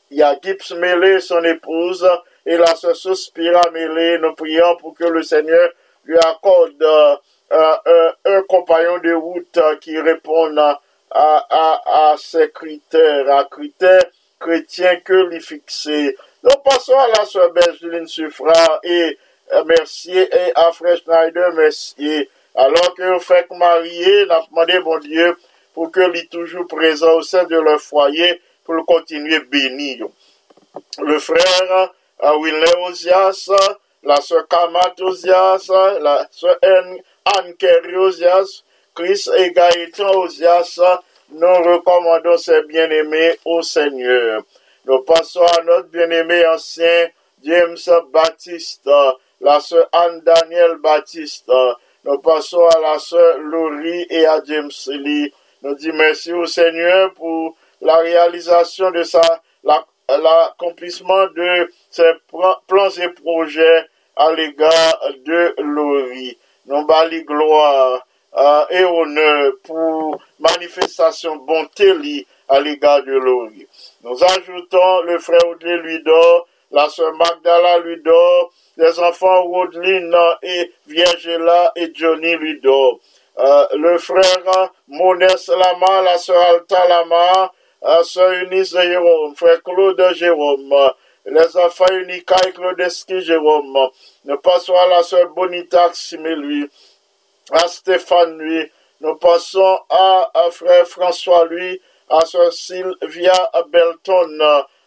il y a Gibbs Mélé, son épouse, et la sœur Suspira Mélé. Nous prions pour que le Seigneur lui accorde euh, euh, un compagnon de route qui réponde à, à, à ses critères, à critères chrétiens que lui fixer. Nous passons à la sœur Benjeline Suffra et euh, Mercier et à Frère Schneider Mercier. Alors que vous faites marier, nous demandé mon Dieu pour que lui toujours présent au sein de leur foyer pour le continuer béni. Le frère euh, Wilner Osias, la sœur Kamat Osias, la sœur Anne Kerry Osias, Chris et Gaëtan Osias, nous recommandons ces bien-aimés au Seigneur. Nous passons à notre bien-aimé ancien James Baptiste, la sœur Anne Daniel Baptiste. Nous passons à la sœur Laurie et à James Lee. Nous disons merci au Seigneur pour la réalisation de sa, l'accomplissement de ses plans et projets à l'égard de Laurie. Nous bali gloire euh, et honneur pour manifestation bonté à l'égard de Laurie. Nous ajoutons le frère Audley Ludor, la sœur Magdala Ludor, les enfants Rodline et Viergela et Johnny Ludor. Euh, le frère Monès Lama, la sœur Alta Lama, la sœur Eunice Jérôme, frère Claude Jérôme, les enfants Unica et Claudeski Jérôme. Nous passons à la sœur Bonita lui, à Stéphane, lui, Nous pensons à, à frère François Louis, à sœur Sylvia Belton,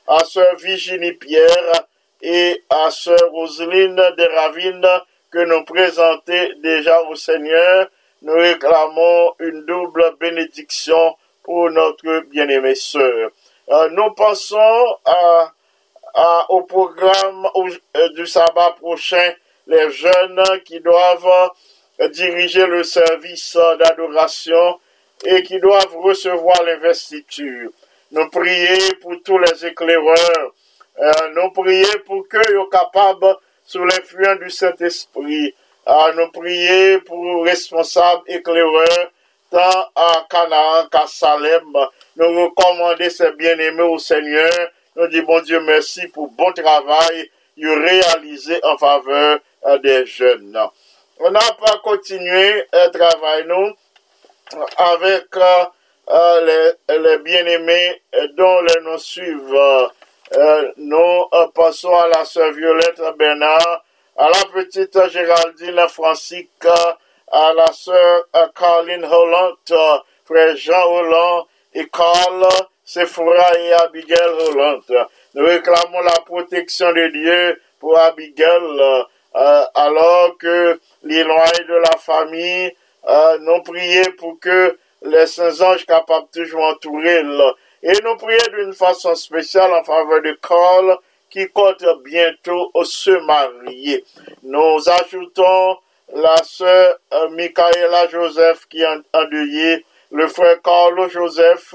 à sœur Virginie Pierre. Et à sœur Roseline de Ravine que nous présentons déjà au Seigneur. Nous réclamons une double bénédiction pour notre bien-aimée sœur. Euh, nous pensons à, à- au programme euh, du sabbat prochain, les jeunes qui doivent diriger le service d'adoration et qui doivent recevoir l'investiture. Nous prions pour tous les éclaireurs. Euh, nous prions pour qu'ils soient capables, sous l'influence du Saint-Esprit, nous prier pour responsables éclaireurs, tant à Canaan qu'à Salem. Nous recommander ces bien-aimés au Seigneur. Nous disons, bon Dieu, merci pour bon travail réalisé en faveur euh, des jeunes. On n'a pas continué le travail, nous, avec euh, euh, les, bien-aimés euh, dont les noms suivent. Euh, euh, nous euh, passons à la sœur Violette Bernard, à la petite Géraldine Francique, euh, à la sœur euh, Caroline Holland, euh, frère Jean Holland et Carl, Sephora et Abigail Holland. Nous réclamons la protection de Dieu pour Abigail, euh, alors que l'éloigné de la famille, euh, nous prions pour que les saints anges capables toujours entourer. là. Et nous prions d'une façon spéciale en faveur de Carl qui compte bientôt se marier. Nous ajoutons la sœur euh, Michaela Joseph qui est endeuillée, le frère Carlo Joseph.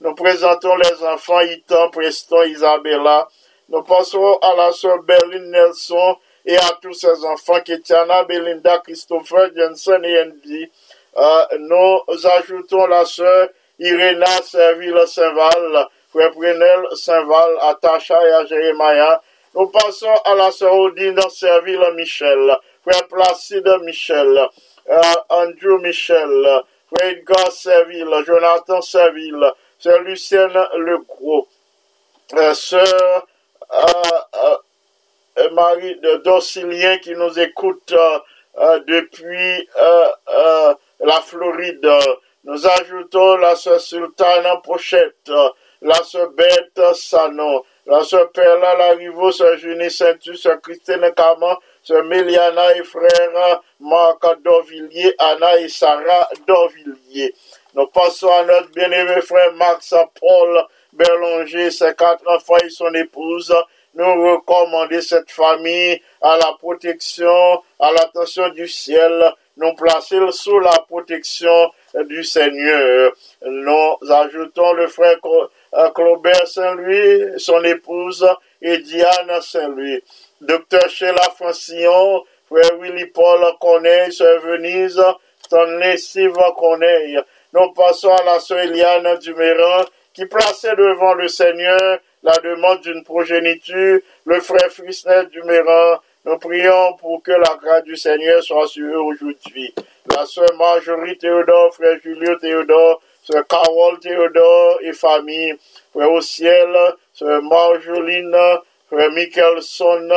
Nous présentons les enfants Ethan, Preston, Isabella. Nous passons à la sœur Berlin Nelson et à tous ses enfants, Ketiana, Belinda, Christopher, Jensen et Andy. Euh, nous ajoutons la sœur Irena Serville Saint-Val, frère Prenel Saint-Val, à Tasha et à Jérémia. Nous passons à la sœur Odine Serville Michel, Placide Michel, euh, Andrew Michel, frère Edgar Serville, Jonathan Serville, sœur Lucienne Legros, euh, sœur euh, euh, Marie de Docilien qui nous écoute depuis la Floride. Nous ajoutons la sœur Sultana Pochette, la sœur Bête Sanon, la sœur Perla Larivo, sœur Junie Saintu, sœur Christine Caman, sœur Méliana et frère Marc Dorvilliers, Anna et Sarah Dorvilliers. Nous passons à notre bien-aimé frère Max Paul Berlonger, ses quatre enfants et son épouse. Nous recommandons cette famille à la protection, à l'attention du ciel. Nous placer sous la protection du Seigneur. Nous ajoutons le frère euh, Claubert Saint-Louis, son épouse, et Diane Saint-Louis. Docteur Sheila Francillon, frère Willy Paul Corneille, sœur Venise, Stanley Silva Corneille. Nous passons à la sœur Eliane Duméran, qui plaçait devant le Seigneur la demande d'une progéniture, le frère Frisnet Duméran. Nous prions pour que la grâce du Seigneur soit sur eux aujourd'hui. La sœur Marjorie Théodore, frère Julio Théodore, sœur Carole Théodore et famille, frère au ciel, sœur Marjoline, frère Michelson,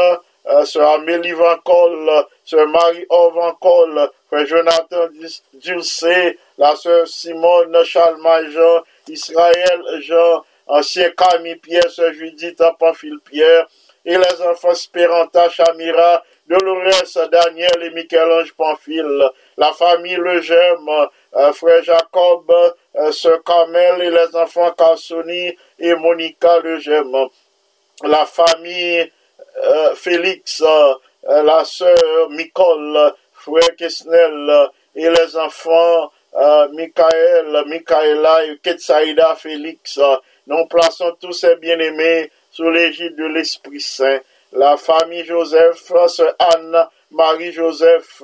euh, sœur Amélie Van Col, sœur Marie-Ove Van Col, frère Jonathan Dulcé, la sœur Simone Chalma Jean, Israël Jean, ancien Camille Pierre, sœur Judith Pamphile Pierre, et les enfants Spéranta, Chamira, Dolores, Daniel et Michel-Ange Pamphile, la famille Le Gemme, euh, frère Jacob, euh, sœur Carmel et les enfants Carsoni et Monica Le Gemme, la famille euh, Félix, euh, la sœur Nicole, frère Kesnel et les enfants euh, Michael, Michaela et Ketsaïda Félix. nous plaçons tous ces bien-aimés sous l'égide de l'Esprit Saint. La famille Joseph, sœur Anne, Marie-Joseph,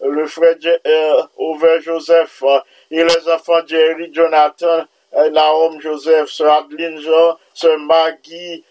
le frère Auvert Joseph et les enfants Jerry, Jonathan, euh, Naom Joseph, sœur Adeline Jean, sœur Maggie,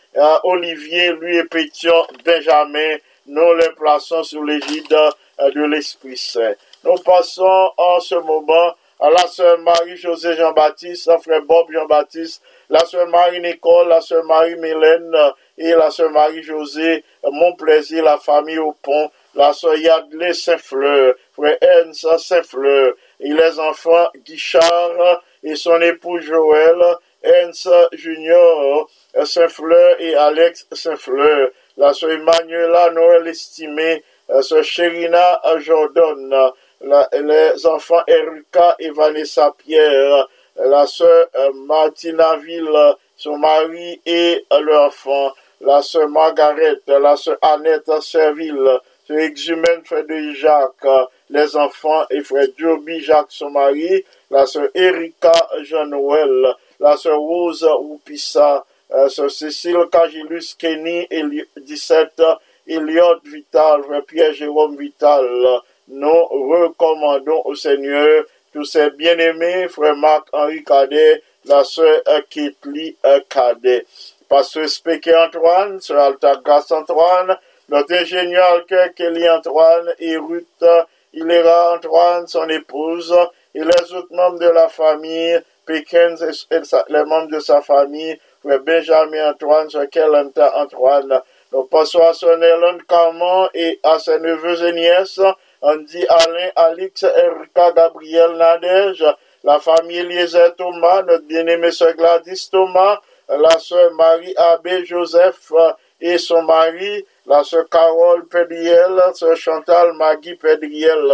Olivier, lui et Pétion, Benjamin, nous les plaçons sous l'égide euh, de l'Esprit Saint. Nous passons en ce moment à la sœur Marie-José Jean-Baptiste, à frère Bob Jean-Baptiste, la sœur Marie-Nicole, la sœur Marie-Mélène et la sœur Marie-José, mon plaisir, la famille au pont, la sœur Yadley Saint-Fleur, frère Ernst Saint-Fleur, et les enfants Guichard et son époux Joël, Hens Junior Saint-Fleur et Alex Saint-Fleur, la sœur Emmanuela Noël estimée, la sœur Chérina Jordan, les enfants Erika et Vanessa Pierre, la sœur euh, Martina Ville, son mari et leur enfant, la sœur Margaret, la sœur Annette Serville, sœur Exumène Frédéric Jacques, les enfants et frère Joby Jacques, son mari, la sœur Erika Jean-Noël, la sœur Rose Oupissa, euh, sœur Cécile Cagilus Kenny, Eli- 17, Eliot Vital, frère Pierre-Jérôme Vital, nous recommandons au Seigneur tous ces bien-aimés, frère Marc-Henri Cadet, la sœur euh, Ketli euh, Cadet, pasteur Spéké Antoine, sœur Altagas Antoine, notre ingénieur Kelly Antoine et Ruth Hilera Antoine, son épouse, et les autres membres de la famille, Pickens et, les membres de sa famille, Benjamin Antoine, sœur Kelanta Antoine, nous passons à son Hélène Carman et à ses neveux et nièces, Andy Alain, Alix, Erika, Gabriel, Nadège, la famille Eliezer Thomas, notre bien-aimée sœur Gladys Thomas, la sœur Marie Abbé Joseph et son mari, la sœur Carole Pédriel, sœur Chantal Maggie Pédriel.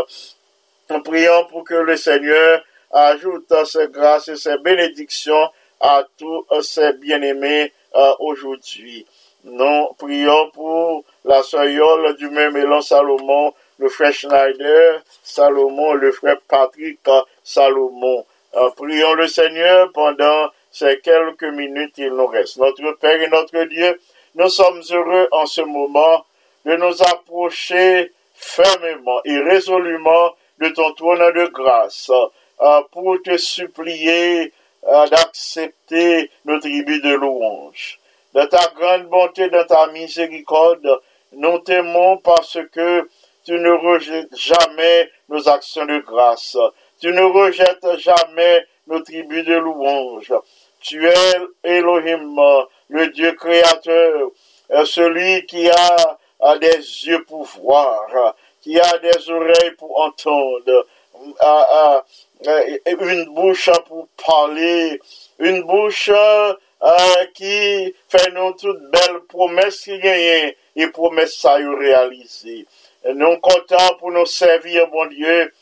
Nous prions pour que le Seigneur ajoute ses grâces et ses bénédictions à tous ses bien-aimés euh, aujourd'hui. Nous prions pour la sœur Yole du même élan Salomon, le frère Schneider Salomon, le frère Patrick Salomon. Euh, prions le Seigneur pendant ces quelques minutes il nous reste. Notre Père et notre Dieu, nous sommes heureux en ce moment de nous approcher fermement et résolument de ton trône de grâce pour te supplier euh, d'accepter nos tribus de louange. De ta grande bonté, de ta miséricorde, nous t'aimons parce que tu ne rejettes jamais nos actions de grâce. Tu ne rejettes jamais nos tribus de louange. Tu es Elohim, le Dieu créateur, euh, celui qui a, des yeux pour voir, qui a des oreilles pour entendre, une bouche pour parler, une bouche qui fait nous toutes belles promesses qui gagnent et promesses ça y réaliser. Nous comptons pour nous servir, mon Dieu,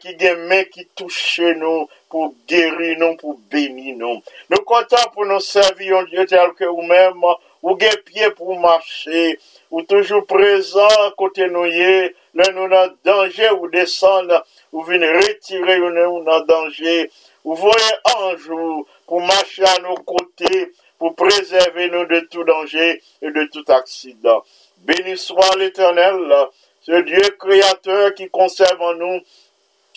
qui gagne qui touche nous pour guérir nous, pour bénir nous. Nous comptons pour nous servir, mon Dieu, tel que vous-même, ou gen piye pou mache, ou toujou prezant kote nou ye, lè nou nan danje ou desan nan ou venez retirer nous danger, ou voyez ange ou pour marcher à nos côtés, pour préserver nous de tout danger et de tout accident. Béni soit l'éternel, ce Dieu créateur qui conserve en nous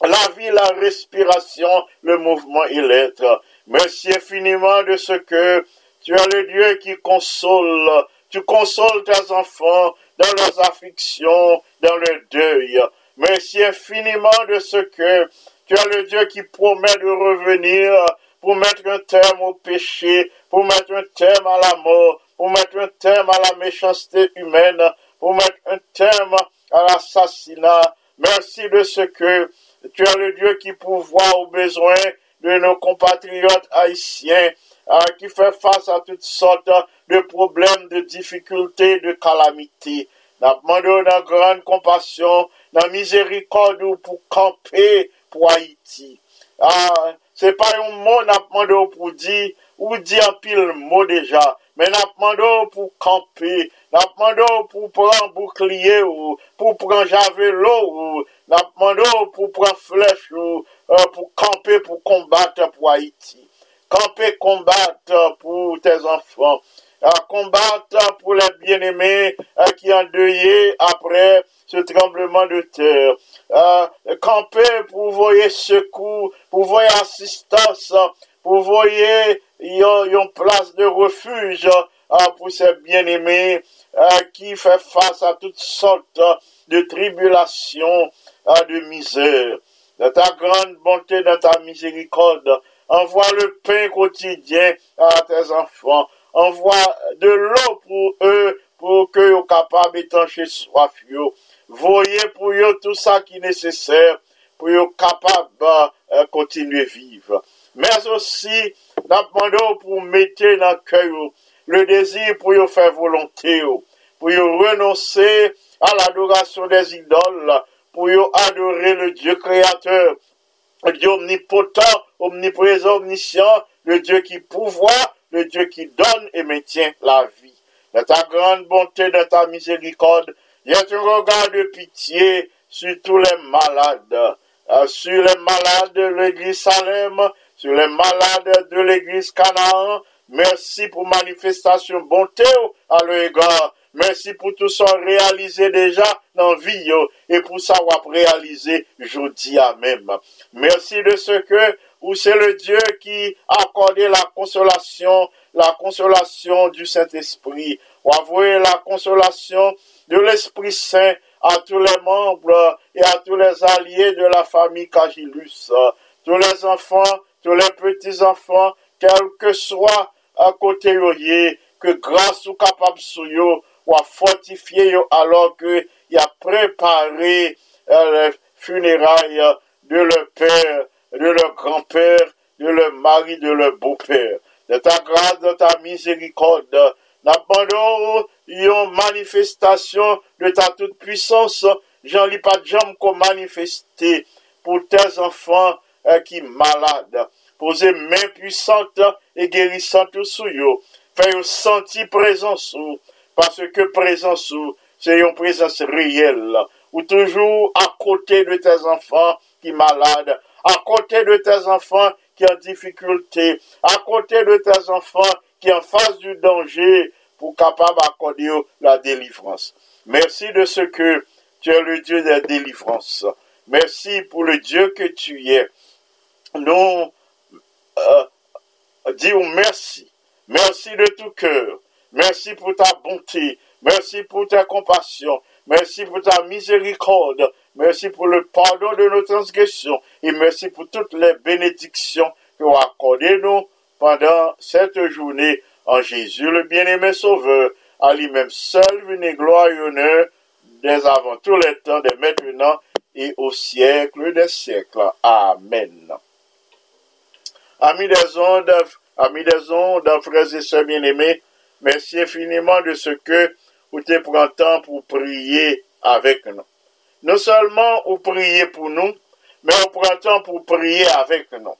la vie, la respiration, le mouvement et l'être. Merci infiniment de ce que tu es le Dieu qui console. Tu consoles tes enfants dans leurs afflictions, dans leur deuil. Merci infiniment de ce que tu es le Dieu qui promet de revenir pour mettre un terme au péché, pour mettre un terme à la mort, pour mettre un terme à la méchanceté humaine, pour mettre un terme à l'assassinat. Merci de ce que tu es le Dieu qui pourvoit aux besoins de nos compatriotes haïtiens, euh, qui fait face à toutes sortes de problèmes, de difficultés, de calamités. Nous demandons dans grande compassion, nan mizerikod ou pou kampe pou Haiti. Ah, se pa yon moun apman do pou di, ou di apil moun deja, men apman do pou kampe, apman do pou pran boukliye ou, pou pran javelo ou, apman do pou pran flech ou, uh, pou kampe pou kombat pou Haiti. Kampe kombat pou tes anfan. Combattre pour les bien-aimés euh, qui ont deuillé après ce tremblement de terre. Euh, camper pour voyer secours, pour voyer assistance, pour voyer une place de refuge euh, pour ces bien-aimés qui fait face à toutes sortes de tribulations, de misère. De ta grande bonté, de ta miséricorde, envoie le pain quotidien à tes enfants. Envoie de l'eau pour eux, pour qu'ils soient capables d'étancher soif. Voyez pour eux tout ça qui est nécessaire pour yo capable euh, continuer vivre. Mais aussi, demandons pour mettre dans le cœur le désir pour yo faire volonté, pour yo renoncer à l'adoration des idoles, pour yo adorer le Dieu créateur, le Dieu omnipotent, omniprésent, omniscient, le Dieu qui pouvoir, le Dieu qui donne et maintient la vie. De ta grande bonté, de ta miséricorde, il y a un regard de pitié sur tous les malades, euh, sur les malades de l'église Salem, sur les malades de l'église Canaan. Merci pour manifestation bonté à l'égard. Merci pour tout ça réalisé déjà dans vie yo, et pour ça on réalisé jeudi à même. Merci de ce que ou c'est le Dieu qui a accordé la consolation, la consolation du Saint-Esprit. Ou avouer la consolation de l'Esprit Saint à tous les membres et à tous les alliés de la famille Cagilus, tous les enfants, tous les petits-enfants, quel que soit à côté que grâce ou capable sou yo, ou à fortifier alors que y a préparé euh, les funérailles de leur père, de leur grand-père, de leur mari, de leur beau-père. De ta grâce, de ta miséricorde, n'abandon une manifestation de ta toute puissance, j'en lis pas de qu'on manifester pour tes enfants euh, qui malades. Poser main puissante et guérissante sous eux. Faire sentir présence parce que présence c'est une présence réelle. Ou toujours à côté de tes enfants qui malades, à côté de tes enfants qui en difficulté, à côté de tes enfants qui en face du danger, pour capable d'accorder la délivrance. Merci de ce que tu es le Dieu de la délivrance. Merci pour le Dieu que tu es. Nous euh, disons merci. Merci de tout cœur. Merci pour ta bonté. Merci pour ta compassion. Merci pour ta miséricorde. Merci pour le pardon de nos transgressions. Et merci pour toutes les bénédictions que vous accordez nous pendant cette journée en Jésus, le bien-aimé Sauveur, à lui-même seul, venez gloire et honneur, dès avant tous les temps, dès maintenant et au siècle des siècles. Amen. Amis des ondes, amis des ondes, frères et sœurs bien-aimés, merci infiniment de ce que vous te prenez temps pour prier avec nous. Non seulement vous priez pour nous, mais prend temps pour prier avec nous.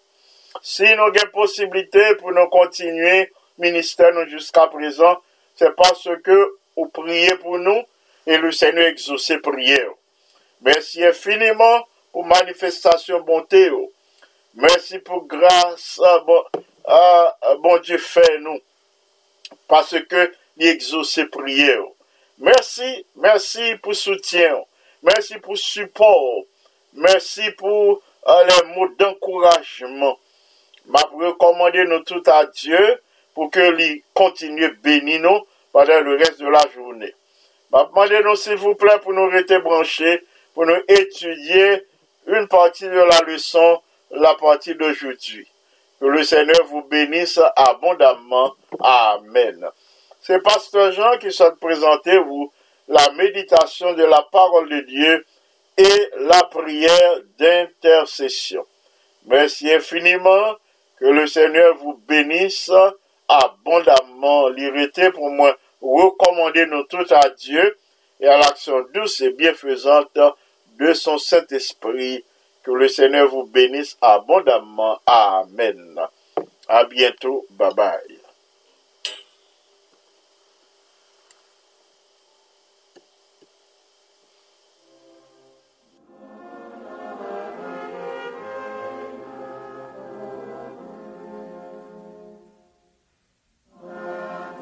Si nous avons possibilité pour nous continuer ministère jusqu'à présent, c'est parce que vous priez pour nous et le Seigneur exauce prière. Merci infiniment pour manifestation bonté. Merci pour grâce, bon, bon Dieu fait nous, parce que il exauce prière. Merci, merci pour soutien, merci pour support, merci pour euh, les mots d'encouragement. M'a recommandé nous tout à Dieu pour que lui continue bénir nous pendant le reste de la journée. M'a demandé nous s'il vous plaît pour nous rester branchés, pour nous étudier une partie de la leçon, la partie d'aujourd'hui. Que le Seigneur vous bénisse abondamment. Amen. C'est Pasteur Jean qui souhaite présenter vous la méditation de la parole de Dieu et la prière d'intercession. Merci infiniment. Que le Seigneur vous bénisse abondamment. L'irrité pour moi, recommander nous tout à Dieu et à l'action douce et bienfaisante de son Saint-Esprit. Que le Seigneur vous bénisse abondamment. Amen. À bientôt. Bye bye.